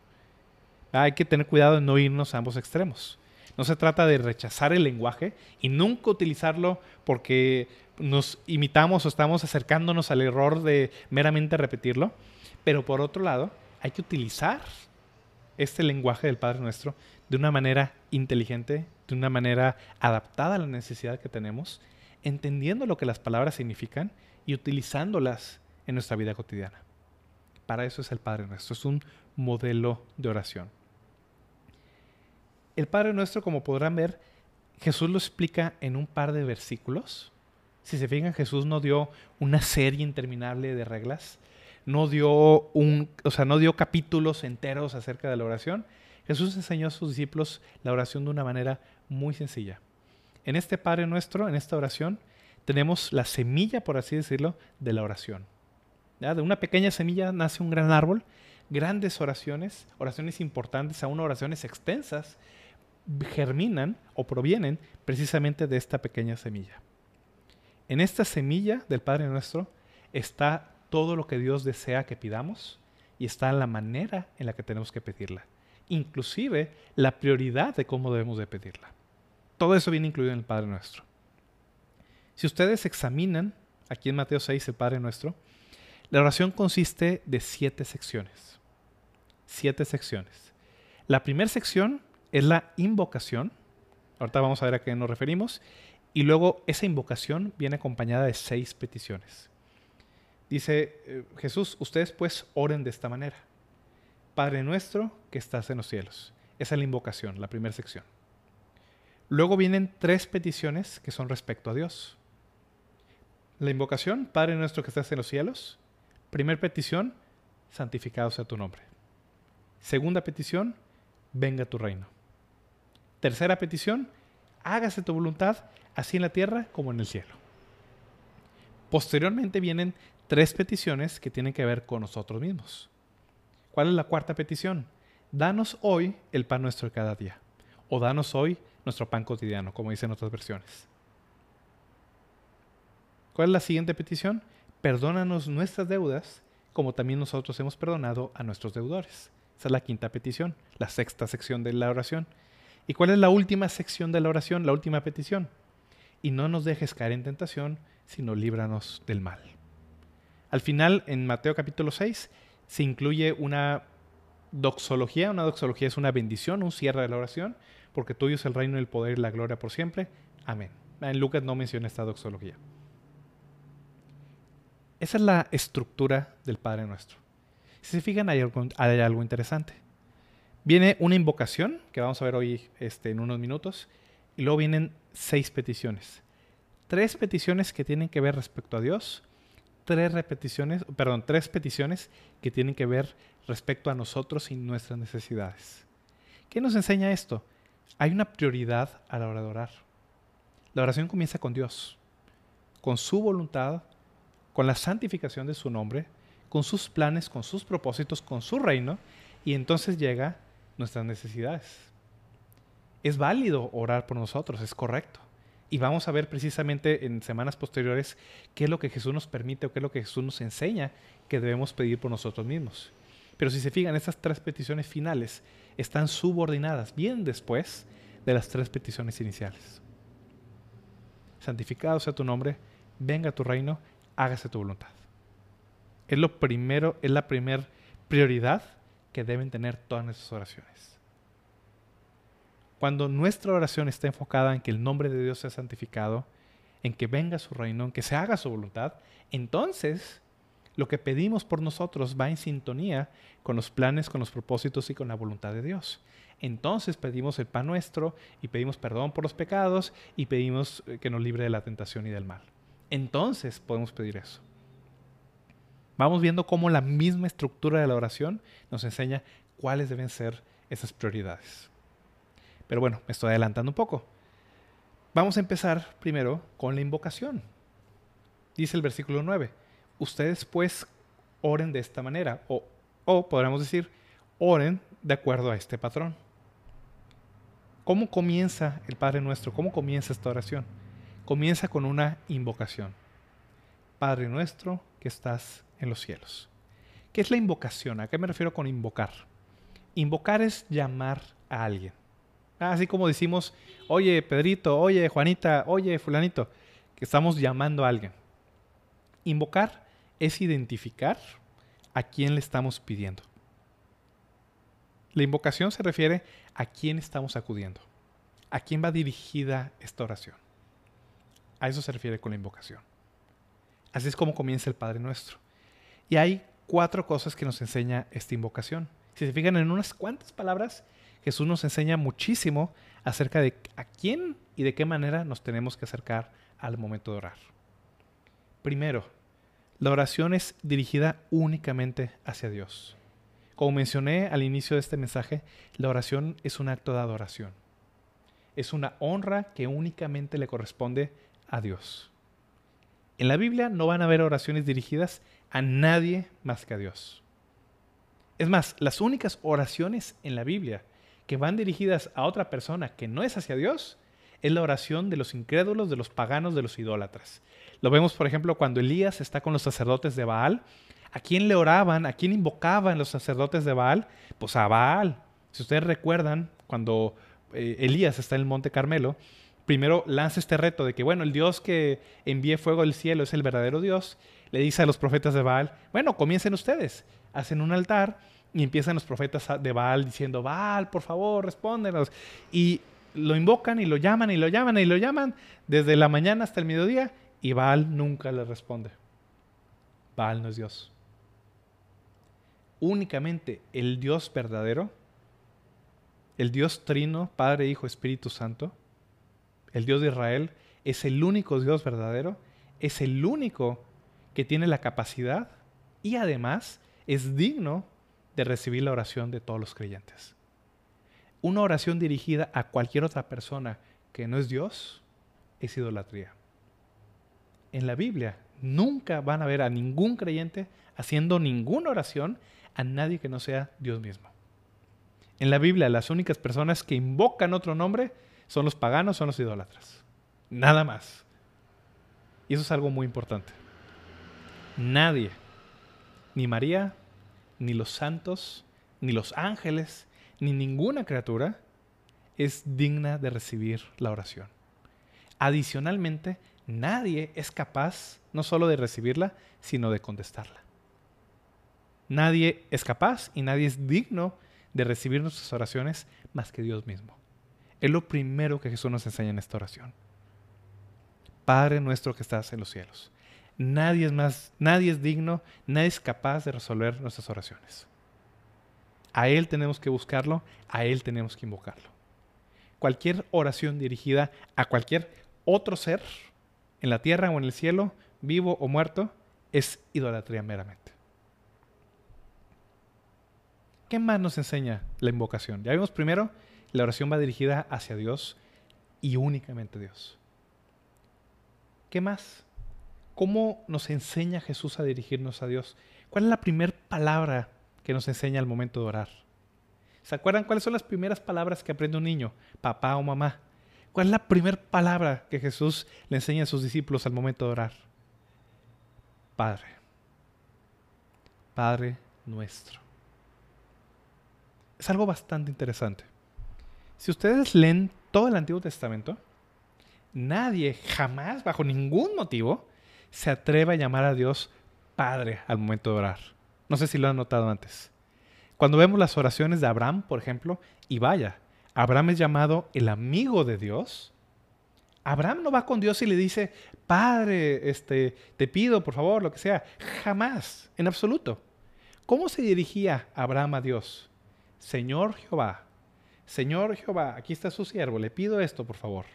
Hay que tener cuidado de no irnos a ambos extremos. No se trata de rechazar el lenguaje y nunca utilizarlo porque nos imitamos o estamos acercándonos al error de meramente repetirlo. Pero por otro lado, hay que utilizar este lenguaje del Padre Nuestro de una manera inteligente, de una manera adaptada a la necesidad que tenemos, entendiendo lo que las palabras significan y utilizándolas en nuestra vida cotidiana. Para eso es el Padre Nuestro, es un modelo de oración. El Padre Nuestro, como podrán ver, Jesús lo explica en un par de versículos. Si se fijan, Jesús no dio una serie interminable de reglas, no dio, un, o sea, no dio capítulos enteros acerca de la oración. Jesús enseñó a sus discípulos la oración de una manera muy sencilla. En este Padre nuestro, en esta oración, tenemos la semilla, por así decirlo, de la oración. De una pequeña semilla nace un gran árbol, grandes oraciones, oraciones importantes, aún oraciones extensas, germinan o provienen precisamente de esta pequeña semilla. En esta semilla del Padre nuestro está todo lo que Dios desea que pidamos y está la manera en la que tenemos que pedirla. Inclusive la prioridad de cómo debemos de pedirla. Todo eso viene incluido en el Padre Nuestro. Si ustedes examinan aquí en Mateo 6 el Padre Nuestro, la oración consiste de siete secciones. Siete secciones. La primera sección es la invocación. Ahorita vamos a ver a qué nos referimos. Y luego esa invocación viene acompañada de seis peticiones. Dice eh, Jesús, ustedes pues oren de esta manera. Padre nuestro que estás en los cielos. Esa es la invocación, la primera sección. Luego vienen tres peticiones que son respecto a Dios. La invocación, Padre nuestro que estás en los cielos. Primer petición, santificado sea tu nombre. Segunda petición, venga tu reino. Tercera petición, hágase tu voluntad, así en la tierra como en el cielo. Posteriormente vienen tres peticiones que tienen que ver con nosotros mismos. ¿Cuál es la cuarta petición? Danos hoy el pan nuestro de cada día. O danos hoy nuestro pan cotidiano, como dicen otras versiones. ¿Cuál es la siguiente petición? Perdónanos nuestras deudas, como también nosotros hemos perdonado a nuestros deudores. Esa es la quinta petición, la sexta sección de la oración. ¿Y cuál es la última sección de la oración, la última petición? Y no nos dejes caer en tentación, sino líbranos del mal. Al final, en Mateo capítulo 6, se incluye una doxología. Una doxología es una bendición, un cierre de la oración, porque tuyo es el reino, el poder y la gloria por siempre. Amén. En Lucas no menciona esta doxología. Esa es la estructura del Padre Nuestro. Si se fijan, hay algo, interesante. Viene una invocación, que vamos a ver hoy este, en unos minutos, y luego vienen seis peticiones. Tres peticiones que tienen que ver respecto a Dios, tres repeticiones, perdón, tres peticiones que tienen que ver respecto a nosotros y nuestras necesidades. ¿Qué nos enseña esto? Hay una prioridad a la hora de orar. La oración comienza con Dios, con su voluntad, con la santificación de su nombre, con sus planes, con sus propósitos, con su reino, y entonces llega nuestras necesidades. Es válido orar por nosotros, es correcto. Y vamos a ver precisamente en semanas posteriores qué es lo que Jesús nos permite o qué es lo que Jesús nos enseña que debemos pedir por nosotros mismos. Pero si se fijan, estas tres peticiones finales están subordinadas bien después de las tres peticiones iniciales. Santificado sea tu nombre, venga tu reino, hágase tu voluntad. Es lo primero, es la primera prioridad que deben tener todas nuestras oraciones. Cuando nuestra oración está enfocada en que el nombre de Dios sea santificado, en que venga su reino, en que se haga su voluntad, entonces lo que pedimos por nosotros va en sintonía con los planes, con los propósitos y con la voluntad de Dios. Entonces pedimos el pan nuestro y pedimos perdón por los pecados y pedimos eh, que nos libre de la tentación y del mal. Entonces podemos pedir eso. Vamos viendo cómo la misma estructura de la oración nos enseña cuáles deben ser esas prioridades. Pero bueno, me estoy adelantando un poco. Vamos a empezar primero con la invocación. Dice el versículo 9, ustedes pues oren de esta manera, o, o podríamos decir, oren de acuerdo a este patrón. ¿Cómo comienza el Padre Nuestro? ¿Cómo comienza esta oración? Comienza con una invocación. Padre nuestro que estás en los cielos. ¿Qué es la invocación? ¿A qué me refiero con invocar? Invocar es llamar a alguien. Ah, así como decimos, oye Pedrito, oye Juanita, oye fulanito, que estamos llamando a alguien. Invocar es identificar a quién le estamos pidiendo. La invocación se refiere a quién estamos acudiendo, a quién va dirigida esta oración. A eso se refiere con la invocación. Así es como comienza el Padre Nuestro. Y hay cuatro cosas que nos enseña esta invocación. Si se fijan en unas cuantas palabras, Jesús nos enseña muchísimo acerca de a quién y de qué manera nos tenemos que acercar al momento de orar. Primero, la oración es dirigida únicamente hacia Dios. Como mencioné al inicio de este mensaje, la oración es un acto de adoración. Es una honra que únicamente le corresponde a Dios. En la Biblia no van a haber oraciones dirigidas a nadie más que a Dios. Es más, las únicas oraciones en la Biblia que van dirigidas a otra persona que no es hacia Dios, es la oración de los incrédulos, de los paganos, de los idólatras. Lo vemos, por ejemplo, cuando Elías está con los sacerdotes de Baal, ¿A quién le oraban? ¿A quién invocaban los sacerdotes de Baal? Pues a Baal. Si ustedes recuerdan, cuando eh, Elías está en el Monte Carmelo, primero lanza este reto de que, bueno, el Dios que envíe fuego del cielo es el verdadero Dios. Le dice a los profetas de Baal, bueno, comiencen ustedes. Hacen un altar y empiezan los profetas de Baal diciendo, Baal, por favor, respóndenos. Y lo invocan y lo llaman y lo llaman y lo llaman desde la mañana hasta el mediodía y Baal nunca le responde. Baal no es Dios. Únicamente el Dios verdadero, el Dios trino, Padre, Hijo, Espíritu Santo, el Dios de Israel, es el único Dios verdadero, es el único que tiene la capacidad y además es digno de recibir la oración de todos los creyentes. Una oración dirigida a cualquier otra persona que no es Dios es idolatría. En la Biblia nunca van a ver a ningún creyente haciendo ninguna oración a nadie que no sea Dios mismo. En la Biblia las únicas personas que invocan otro nombre son los paganos, son los idólatras. Nada más. Y eso es algo muy importante. Nadie, ni María, ni los santos, ni los ángeles, ni ninguna criatura es digna de recibir la oración. Adicionalmente, nadie es capaz no solo de recibirla, sino de contestarla. Nadie es capaz y nadie es digno de recibir nuestras oraciones más que Dios mismo. Es lo primero que Jesús nos enseña en esta oración. Padre nuestro que estás en los cielos. Nadie es más, nadie es digno, nadie es capaz de resolver nuestras oraciones. A Él tenemos que buscarlo, a Él tenemos que invocarlo. Cualquier oración dirigida a cualquier otro ser, en la tierra o en el cielo, vivo o muerto, es idolatría meramente. ¿Qué más nos enseña la invocación? Ya vimos primero, la oración va dirigida hacia Dios y únicamente Dios. ¿Qué más? ¿Cómo nos enseña Jesús a dirigirnos a Dios? ¿Cuál es la primera palabra que nos enseña al momento de orar? ¿Se acuerdan cuáles son las primeras palabras que aprende un niño? Papá o mamá. ¿Cuál es la primera palabra que Jesús le enseña a sus discípulos al momento de orar? Padre. Padre nuestro. Es algo bastante interesante. Si ustedes leen todo el Antiguo Testamento, nadie jamás, bajo ningún motivo, se atreve a llamar a Dios Padre al momento de orar. No sé si lo han notado antes. Cuando vemos las oraciones de Abraham, por ejemplo, y vaya, Abraham es llamado el amigo de Dios. Abraham no va con Dios y le dice, Padre, este, te pido, por favor, lo que sea. Jamás, en absoluto. ¿Cómo se dirigía Abraham a Dios? Señor Jehová, Señor Jehová, aquí está su siervo, le pido esto, por favor.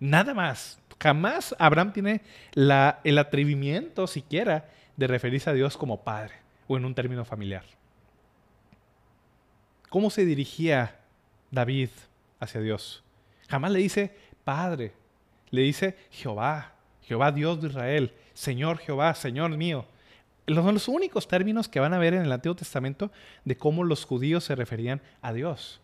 Nada más. Jamás Abraham tiene la, el atrevimiento siquiera de referirse a Dios como Padre o en un término familiar. ¿Cómo se dirigía David hacia Dios? Jamás le dice Padre, le dice Jehová, Jehová Dios de Israel, Señor Jehová, Señor mío. Son los únicos términos que van a ver en el Antiguo Testamento de cómo los judíos se referían a Dios.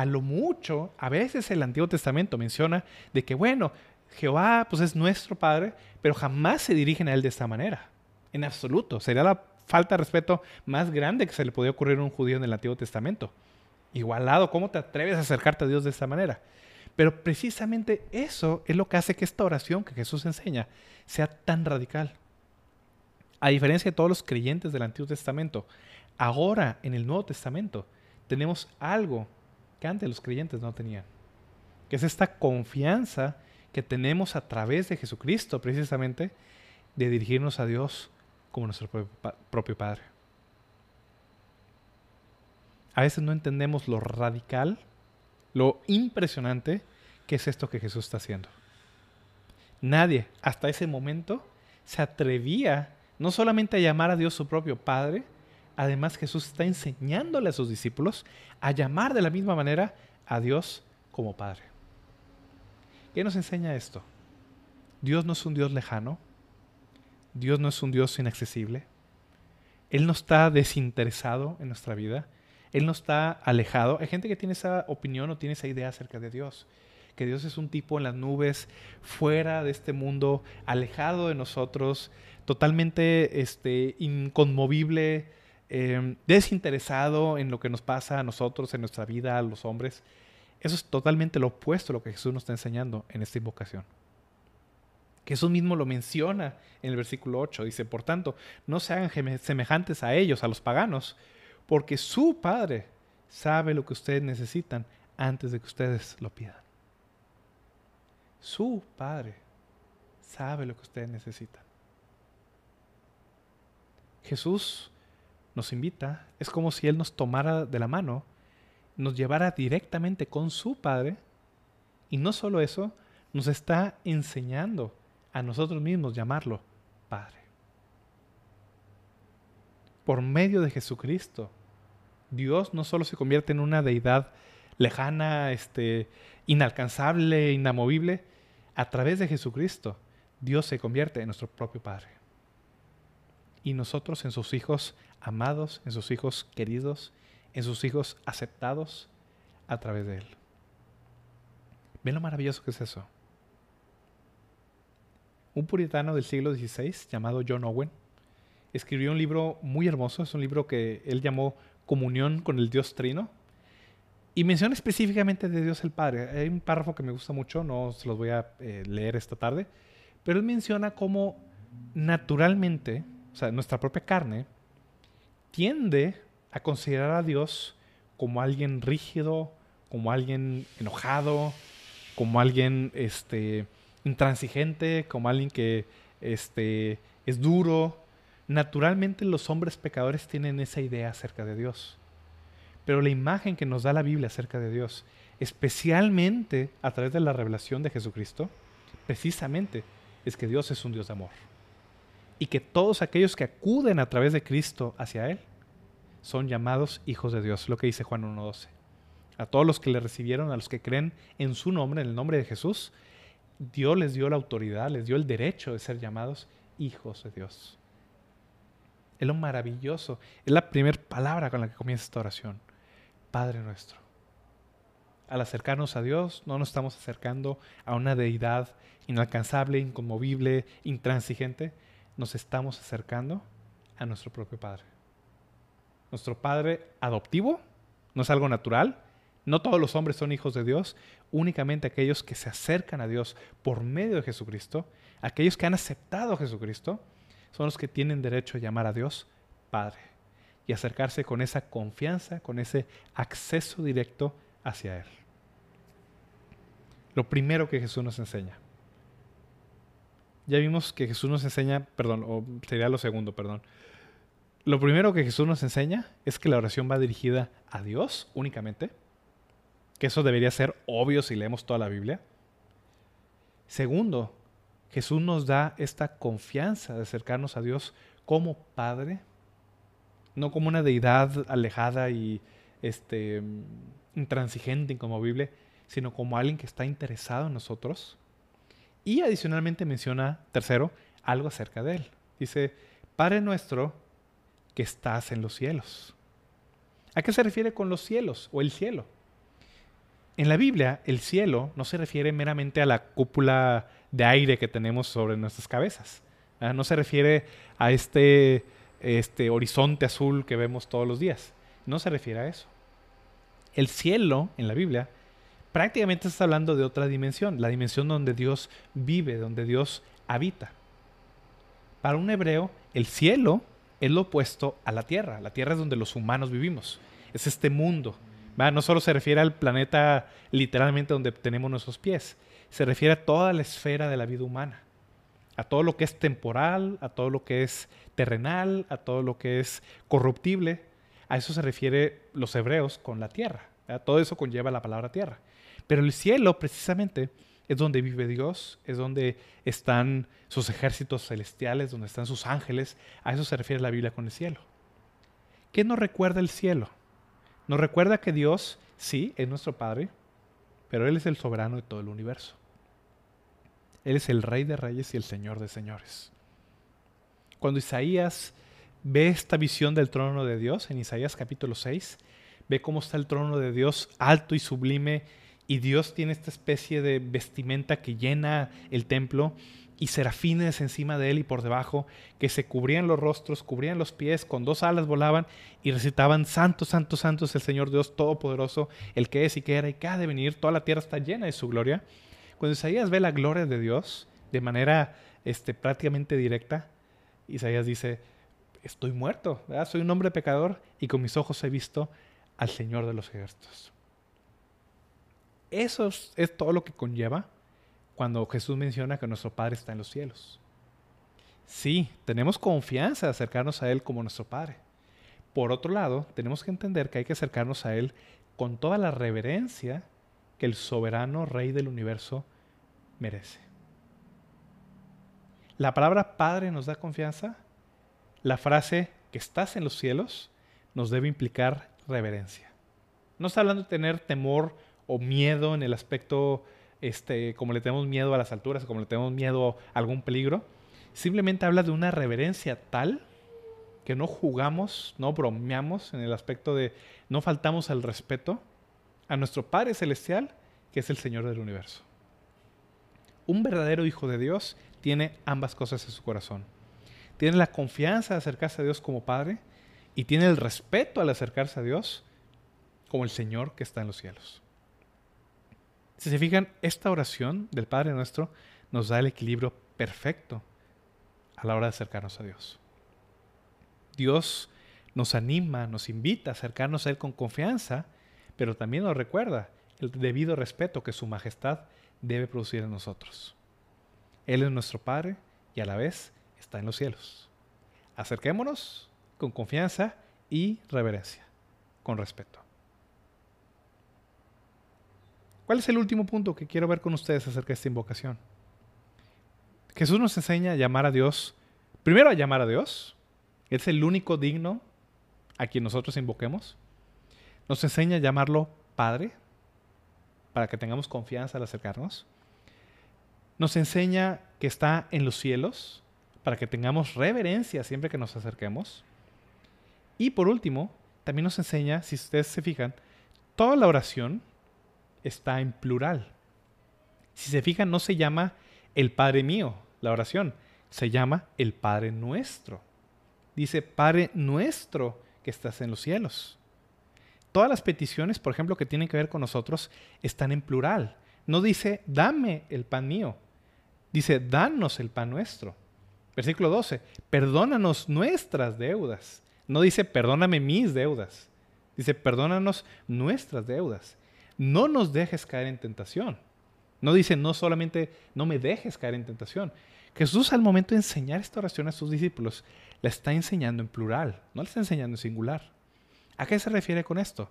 A lo mucho, a veces el Antiguo Testamento menciona de que, bueno, Jehová pues es nuestro Padre, pero jamás se dirigen a Él de esta manera. En absoluto. Sería la falta de respeto más grande que se le podía ocurrir a un judío en el Antiguo Testamento. Igualado, ¿cómo te atreves a acercarte a Dios de esta manera? Pero precisamente eso es lo que hace que esta oración que Jesús enseña sea tan radical. A diferencia de todos los creyentes del Antiguo Testamento, ahora en el Nuevo Testamento tenemos algo que antes los creyentes no tenían, que es esta confianza que tenemos a través de Jesucristo precisamente de dirigirnos a Dios como nuestro propio Padre. A veces no entendemos lo radical, lo impresionante que es esto que Jesús está haciendo. Nadie hasta ese momento se atrevía no solamente a llamar a Dios su propio Padre, además Jesús está enseñándole a sus discípulos a llamar de la misma manera a Dios como Padre. ¿Qué nos enseña esto? Dios no es un Dios lejano, Dios no es un Dios inaccesible, Él no está desinteresado en nuestra vida, Él no está alejado. Hay gente que tiene esa opinión o tiene esa idea acerca de Dios, que Dios es un tipo en las nubes, fuera de este mundo, alejado de nosotros, totalmente este, inconmovible, em, desinteresado en lo que nos pasa a nosotros, en nuestra vida, a los hombres. Eso es totalmente lo opuesto a lo que Jesús nos está enseñando en esta invocación. Jesús mismo lo menciona en el versículo 8. Dice, por tanto, no se hagan semejantes a ellos, a los paganos, porque su Padre sabe lo que ustedes necesitan antes de que ustedes lo pidan. Su Padre sabe lo que ustedes necesitan. Jesús nos invita, es como si Él nos tomara de la mano, nos llevara directamente con su Padre, y no solo eso, nos está enseñando a nosotros mismos llamarlo Padre. Por medio de Jesucristo, Dios no solo se convierte en una deidad lejana, este, inalcanzable, inamovible, a través de Jesucristo, Dios se convierte en nuestro propio Padre. Y nosotros en sus hijos amados, en sus hijos queridos, en sus hijos aceptados a través de Él. ¿Ven lo maravilloso que es eso? Un puritano del siglo XVI llamado John Owen escribió un libro muy hermoso, es un libro que él llamó Comunión con el Dios Trino, y menciona específicamente de Dios el Padre. Hay un párrafo que me gusta mucho, no se los voy a eh, leer esta tarde, pero él menciona cómo naturalmente, o sea, nuestra propia carne, tiende a considerar a Dios como alguien rígido, como alguien enojado, como alguien este, intransigente, como alguien que este, es duro. Naturalmente los hombres pecadores tienen esa idea acerca de Dios. Pero la imagen que nos da la Biblia acerca de Dios, especialmente a través de la revelación de Jesucristo, precisamente es que Dios es un Dios de amor. Y que todos aquellos que acuden a través de Cristo hacia Él son llamados hijos de Dios, lo que dice Juan 1.12. A todos los que le recibieron, a los que creen en su nombre, en el nombre de Jesús, Dios les dio la autoridad, les dio el derecho de ser llamados hijos de Dios. Es lo maravilloso. Es la primera palabra con la que comienza esta oración. Padre nuestro. Al acercarnos a Dios, no nos estamos acercando a una deidad inalcanzable, inconmovible, intransigente. Nos estamos acercando a nuestro propio Padre. Nuestro Padre adoptivo no es algo natural, no todos los hombres son hijos de Dios, únicamente aquellos que se acercan a Dios por medio de Jesucristo, aquellos que han aceptado a Jesucristo, son los que tienen derecho a llamar a Dios Padre y acercarse con esa confianza, con ese acceso directo hacia Él. Lo primero que Jesús nos enseña. Ya vimos que Jesús nos enseña, perdón, o sería lo segundo, perdón. Lo primero que Jesús nos enseña es que la oración va dirigida a Dios únicamente que eso debería ser obvio si leemos toda la Biblia. Segundo, Jesús nos da esta confianza de acercarnos a Dios como Padre, no como una deidad alejada y este, intransigente, inconmovible, sino como alguien que está interesado en nosotros. Y adicionalmente menciona, tercero, algo acerca de Él. Dice, Padre nuestro que estás en los cielos. ¿A qué se refiere con los cielos o el cielo? En la Biblia, el cielo no se refiere meramente a la cúpula de aire que tenemos sobre nuestras cabezas. No se refiere a este, este horizonte azul que vemos todos los días. No se refiere a eso. El cielo en la Biblia prácticamente está hablando de otra dimensión, la dimensión donde Dios vive, donde Dios habita. Para un hebreo, el cielo es lo opuesto a la tierra. La tierra es donde los humanos vivimos. Es este mundo no solo se refiere al planeta literalmente donde tenemos nuestros pies, se refiere a toda la esfera de la vida humana, a todo lo que es temporal, a todo lo que es terrenal, a todo lo que es corruptible. A eso se refiere los hebreos con la tierra. Todo eso conlleva la palabra tierra. Pero el cielo precisamente es donde vive Dios, es donde están sus ejércitos celestiales, donde están sus ángeles. A eso se refiere la Biblia con el cielo. ¿Qué nos recuerda el cielo? Nos recuerda que Dios, sí, es nuestro Padre, pero Él es el soberano de todo el universo. Él es el Rey de Reyes y el Señor de Señores. Cuando Isaías ve esta visión del trono de Dios, en Isaías capítulo 6, ve cómo está el trono de Dios alto y sublime y Dios tiene esta especie de vestimenta que llena el templo y serafines encima de él y por debajo, que se cubrían los rostros, cubrían los pies, con dos alas volaban y recitaban, Santo, Santo, Santo el Señor Dios Todopoderoso, el que es y que era y que ha de venir, toda la tierra está llena de su gloria. Cuando Isaías ve la gloria de Dios de manera este, prácticamente directa, Isaías dice, estoy muerto, soy un hombre pecador y con mis ojos he visto al Señor de los ejércitos. Eso es todo lo que conlleva cuando Jesús menciona que nuestro Padre está en los cielos. Sí, tenemos confianza de acercarnos a Él como nuestro Padre. Por otro lado, tenemos que entender que hay que acercarnos a Él con toda la reverencia que el soberano Rey del universo merece. La palabra Padre nos da confianza. La frase que estás en los cielos nos debe implicar reverencia. No está hablando de tener temor o miedo en el aspecto este, como le tenemos miedo a las alturas, como le tenemos miedo a algún peligro. Simplemente habla de una reverencia tal que no jugamos, no bromeamos en el aspecto de no faltamos al respeto a nuestro Padre Celestial, que es el Señor del universo. Un verdadero hijo de Dios tiene ambas cosas en su corazón. Tiene la confianza de acercarse a Dios como Padre y tiene el respeto al acercarse a Dios como el Señor que está en los cielos. Si se fijan, esta oración del Padre nuestro nos da el equilibrio perfecto a la hora de acercarnos a Dios. Dios nos anima, nos invita a acercarnos a Él con confianza, pero también nos recuerda el debido respeto que Su Majestad debe producir en nosotros. Él es nuestro Padre y a la vez está en los cielos. Acerquémonos con confianza y reverencia, con respeto. ¿Cuál es el último punto que quiero ver con ustedes acerca de esta invocación? Jesús nos enseña a llamar a Dios, primero a llamar a Dios, es el único digno a quien nosotros invoquemos. Nos enseña a llamarlo Padre, para que tengamos confianza al acercarnos. Nos enseña que está en los cielos, para que tengamos reverencia siempre que nos acerquemos. Y por último, también nos enseña, si ustedes se fijan, toda la oración está en plural. Si se fijan, no se llama el Padre mío, la oración, se llama el Padre nuestro. Dice, Padre nuestro que estás en los cielos. Todas las peticiones, por ejemplo, que tienen que ver con nosotros, están en plural. No dice, dame el pan mío. Dice, danos el pan nuestro. Versículo 12, perdónanos nuestras deudas. No dice, perdóname mis deudas. Dice, perdónanos nuestras deudas no nos dejes caer en tentación. No dice, no solamente no me dejes caer en tentación. Jesús al momento de enseñar esta oración a sus discípulos, la está enseñando en plural, no la está enseñando en singular. ¿A qué se refiere con esto?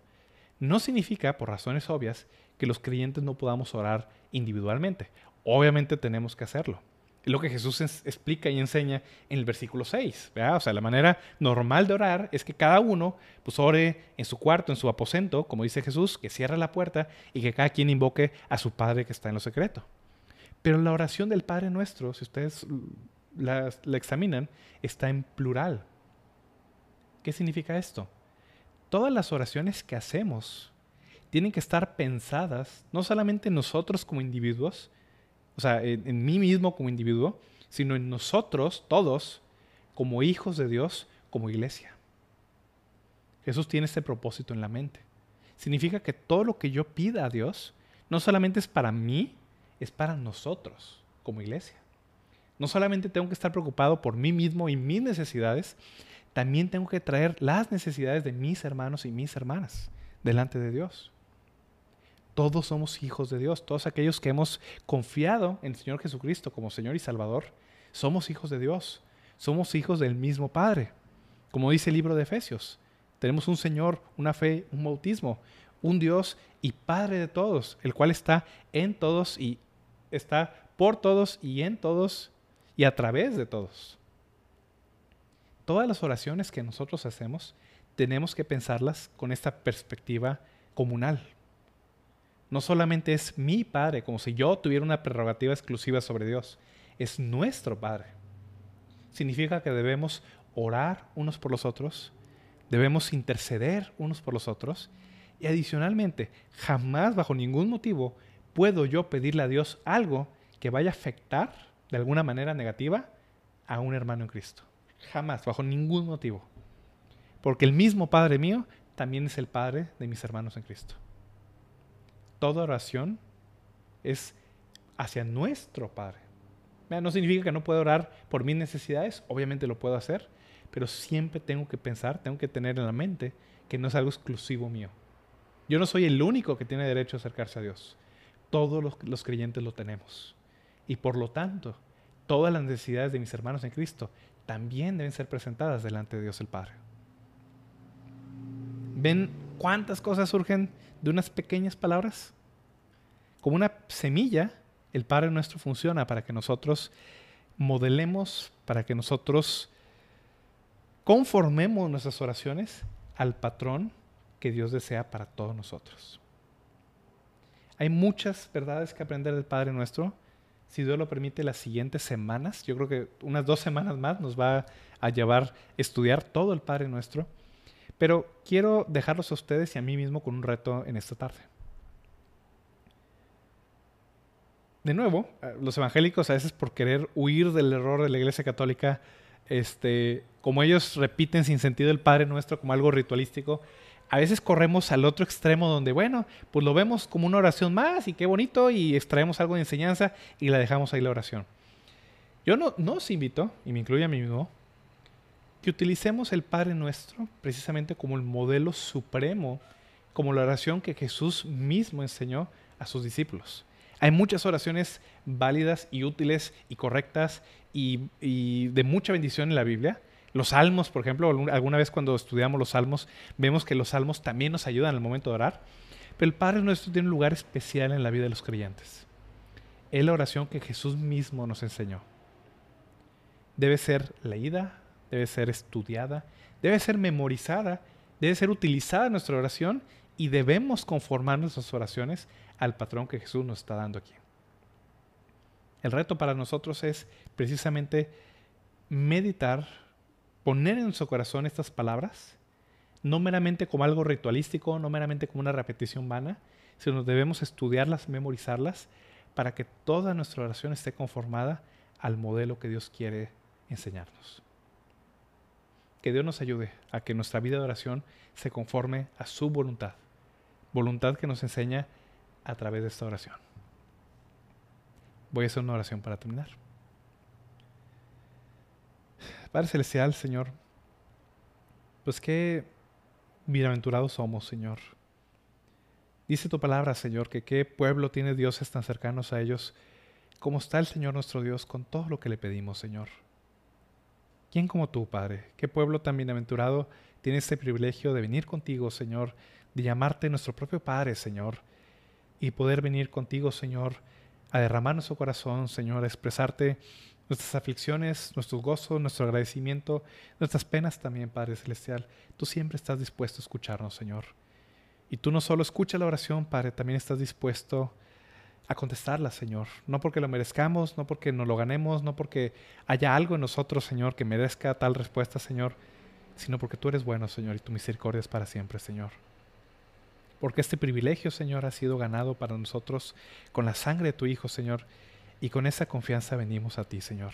No significa, por razones obvias, que los creyentes no podamos orar individualmente. Obviamente tenemos que hacerlo. Lo que Jesús explica y enseña en el versículo 6. O sea, la manera normal de orar es que cada uno pues, ore en su cuarto, en su aposento, como dice Jesús, que cierre la puerta y que cada quien invoque a su Padre que está en lo secreto. Pero la oración del Padre nuestro, si ustedes la, la examinan, está en plural. ¿Qué significa esto? Todas las oraciones que hacemos tienen que estar pensadas no solamente en nosotros como individuos, o sea, en, mí mismo como individuo, sino en nosotros todos como hijos de Dios, como iglesia. Jesús tiene este propósito en la mente. Significa que todo lo que yo pida a Dios no solamente es para mí, es para nosotros como iglesia. No solamente tengo que estar preocupado por mí mismo y mis necesidades, también tengo que traer las necesidades de mis hermanos y mis hermanas delante de Dios. Todos somos hijos de Dios, todos aquellos que hemos confiado en el Señor Jesucristo como Señor y Salvador, somos hijos de Dios, somos hijos del mismo Padre. Como dice el libro de Efesios, tenemos un Señor, una fe, un bautismo, un Dios y Padre de todos, el cual está en todos y está por todos y en todos y a través de todos. Todas las oraciones que nosotros hacemos tenemos que pensarlas con esta perspectiva comunal, no solamente es mi Padre, como si yo tuviera una prerrogativa exclusiva sobre Dios, es nuestro Padre. Significa que debemos orar unos por los otros, debemos interceder unos por los otros Y adicionalmente, jamás bajo ningún motivo puedo yo pedirle a Dios algo que vaya a afectar de alguna manera negativa a un hermano en Cristo. Jamás, bajo ningún motivo. Porque el mismo Padre mío también es el Padre de mis hermanos en Cristo. Toda oración es hacia nuestro Padre. No significa que no pueda orar por mis necesidades, obviamente lo puedo hacer, pero siempre tengo que pensar, tengo que tener en la mente que no es algo exclusivo mío. Yo no soy el único que tiene derecho a acercarse a Dios. Todos los, creyentes lo tenemos. Y por lo tanto, todas las necesidades de mis hermanos en Cristo también deben ser presentadas delante de Dios el Padre. ¿Ven cuántas cosas surgen de unas pequeñas palabras? Como una semilla, el Padre nuestro funciona para que nosotros modelemos, para que nosotros conformemos nuestras oraciones al patrón que Dios desea para todos nosotros. Hay muchas verdades que aprender del Padre nuestro. Si Dios lo permite, las siguientes semanas, yo creo que unas dos semanas más nos va a llevar a estudiar todo el Padre nuestro. Pero quiero dejarlos a ustedes y a mí mismo con un reto en esta tarde. De nuevo, eh, los evangélicos a veces por querer huir del error de la Iglesia Católica, este, como ellos repiten sin sentido el Padre Nuestro como algo ritualístico, a veces corremos al otro extremo donde, bueno, pues lo vemos como una oración más y qué bonito y extraemos algo de enseñanza y la dejamos ahí la oración. Yo no, no os invito, y me incluye a mí mismo, que utilicemos el Padre Nuestro precisamente como el modelo supremo, como la oración que Jesús mismo enseñó a sus discípulos. Hay muchas oraciones válidas y útiles y correctas y, de mucha bendición en la Biblia. Los salmos, por ejemplo, alguna vez cuando estudiamos los salmos, vemos que los salmos también nos ayudan al momento de orar. Pero el Padre nuestro tiene un lugar especial en la vida de los creyentes. Es la oración que Jesús mismo nos enseñó. Debe ser leída, debe ser estudiada, debe ser memorizada, debe ser utilizada en nuestra oración y debemos conformar nuestras oraciones al patrón que Jesús nos está dando aquí. El reto para nosotros es precisamente meditar, poner en nuestro corazón estas palabras, no meramente como algo ritualístico, no meramente como una repetición vana, sino debemos estudiarlas, memorizarlas, para que toda nuestra oración esté conformada al modelo que Dios quiere enseñarnos. Que Dios nos ayude a que nuestra vida de oración se conforme a su voluntad, voluntad que nos enseña a través de esta oración. Voy a hacer una oración para terminar. Padre Celestial, Señor, pues qué bienaventurados somos, Señor. Dice tu palabra, Señor, que qué pueblo tiene dioses tan cercanos a ellos como está el Señor nuestro Dios con todo lo que le pedimos, Señor. ¿Quién como tú, Padre? ¿Qué pueblo tan bienaventurado tiene este privilegio de venir contigo, Señor, de llamarte nuestro propio Padre, Señor, y poder venir contigo, Señor, a derramar nuestro corazón, Señor, a expresarte nuestras aflicciones, nuestros gozos, nuestro agradecimiento, nuestras penas también, Padre Celestial. Tú siempre estás dispuesto a escucharnos, Señor. Y tú no solo escuchas la oración, Padre, también estás dispuesto a contestarla, Señor. No porque lo merezcamos, no porque nos lo ganemos, no porque haya algo en nosotros, Señor, que merezca tal respuesta, Señor, sino porque tú eres bueno, Señor, y tu misericordia es para siempre, Señor porque este privilegio, Señor, ha sido ganado para nosotros con la sangre de tu Hijo, Señor, y con esa confianza venimos a ti, Señor.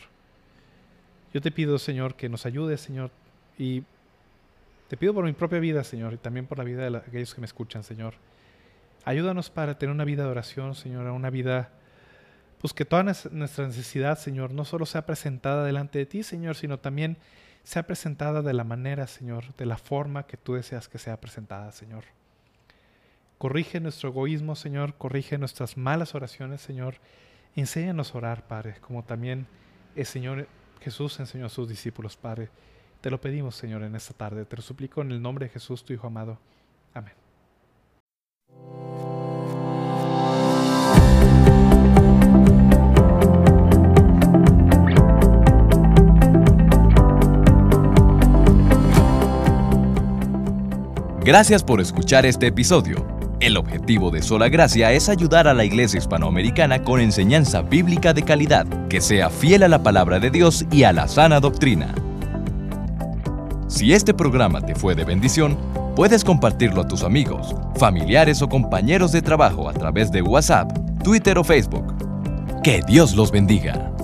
Yo te pido, Señor, que nos ayudes, Señor, y te pido por mi propia vida, Señor, y también por la vida de aquellos que me escuchan, Señor. Ayúdanos para tener una vida de oración, Señor, una vida, pues que toda nuestra necesidad, Señor, no solo sea presentada delante de ti, Señor, sino también sea presentada de la manera, Señor, de la forma que tú deseas que sea presentada, Señor. Corrige nuestro egoísmo, Señor. Corrige nuestras malas oraciones, Señor. Enséñanos a orar, Padre, como también el Señor Jesús enseñó a sus discípulos, Padre. Te lo pedimos, Señor, en esta tarde. Te lo suplico en el nombre de Jesús, tu Hijo amado. Amén. Gracias por escuchar este episodio. El objetivo de Sola Gracia es ayudar a la iglesia hispanoamericana con enseñanza bíblica de calidad, que sea fiel a la palabra de Dios y a la sana doctrina. Si este programa te fue de bendición, Puedes compartirlo a tus amigos, familiares o compañeros de trabajo a través de WhatsApp, Twitter o Facebook. Que Dios los bendiga.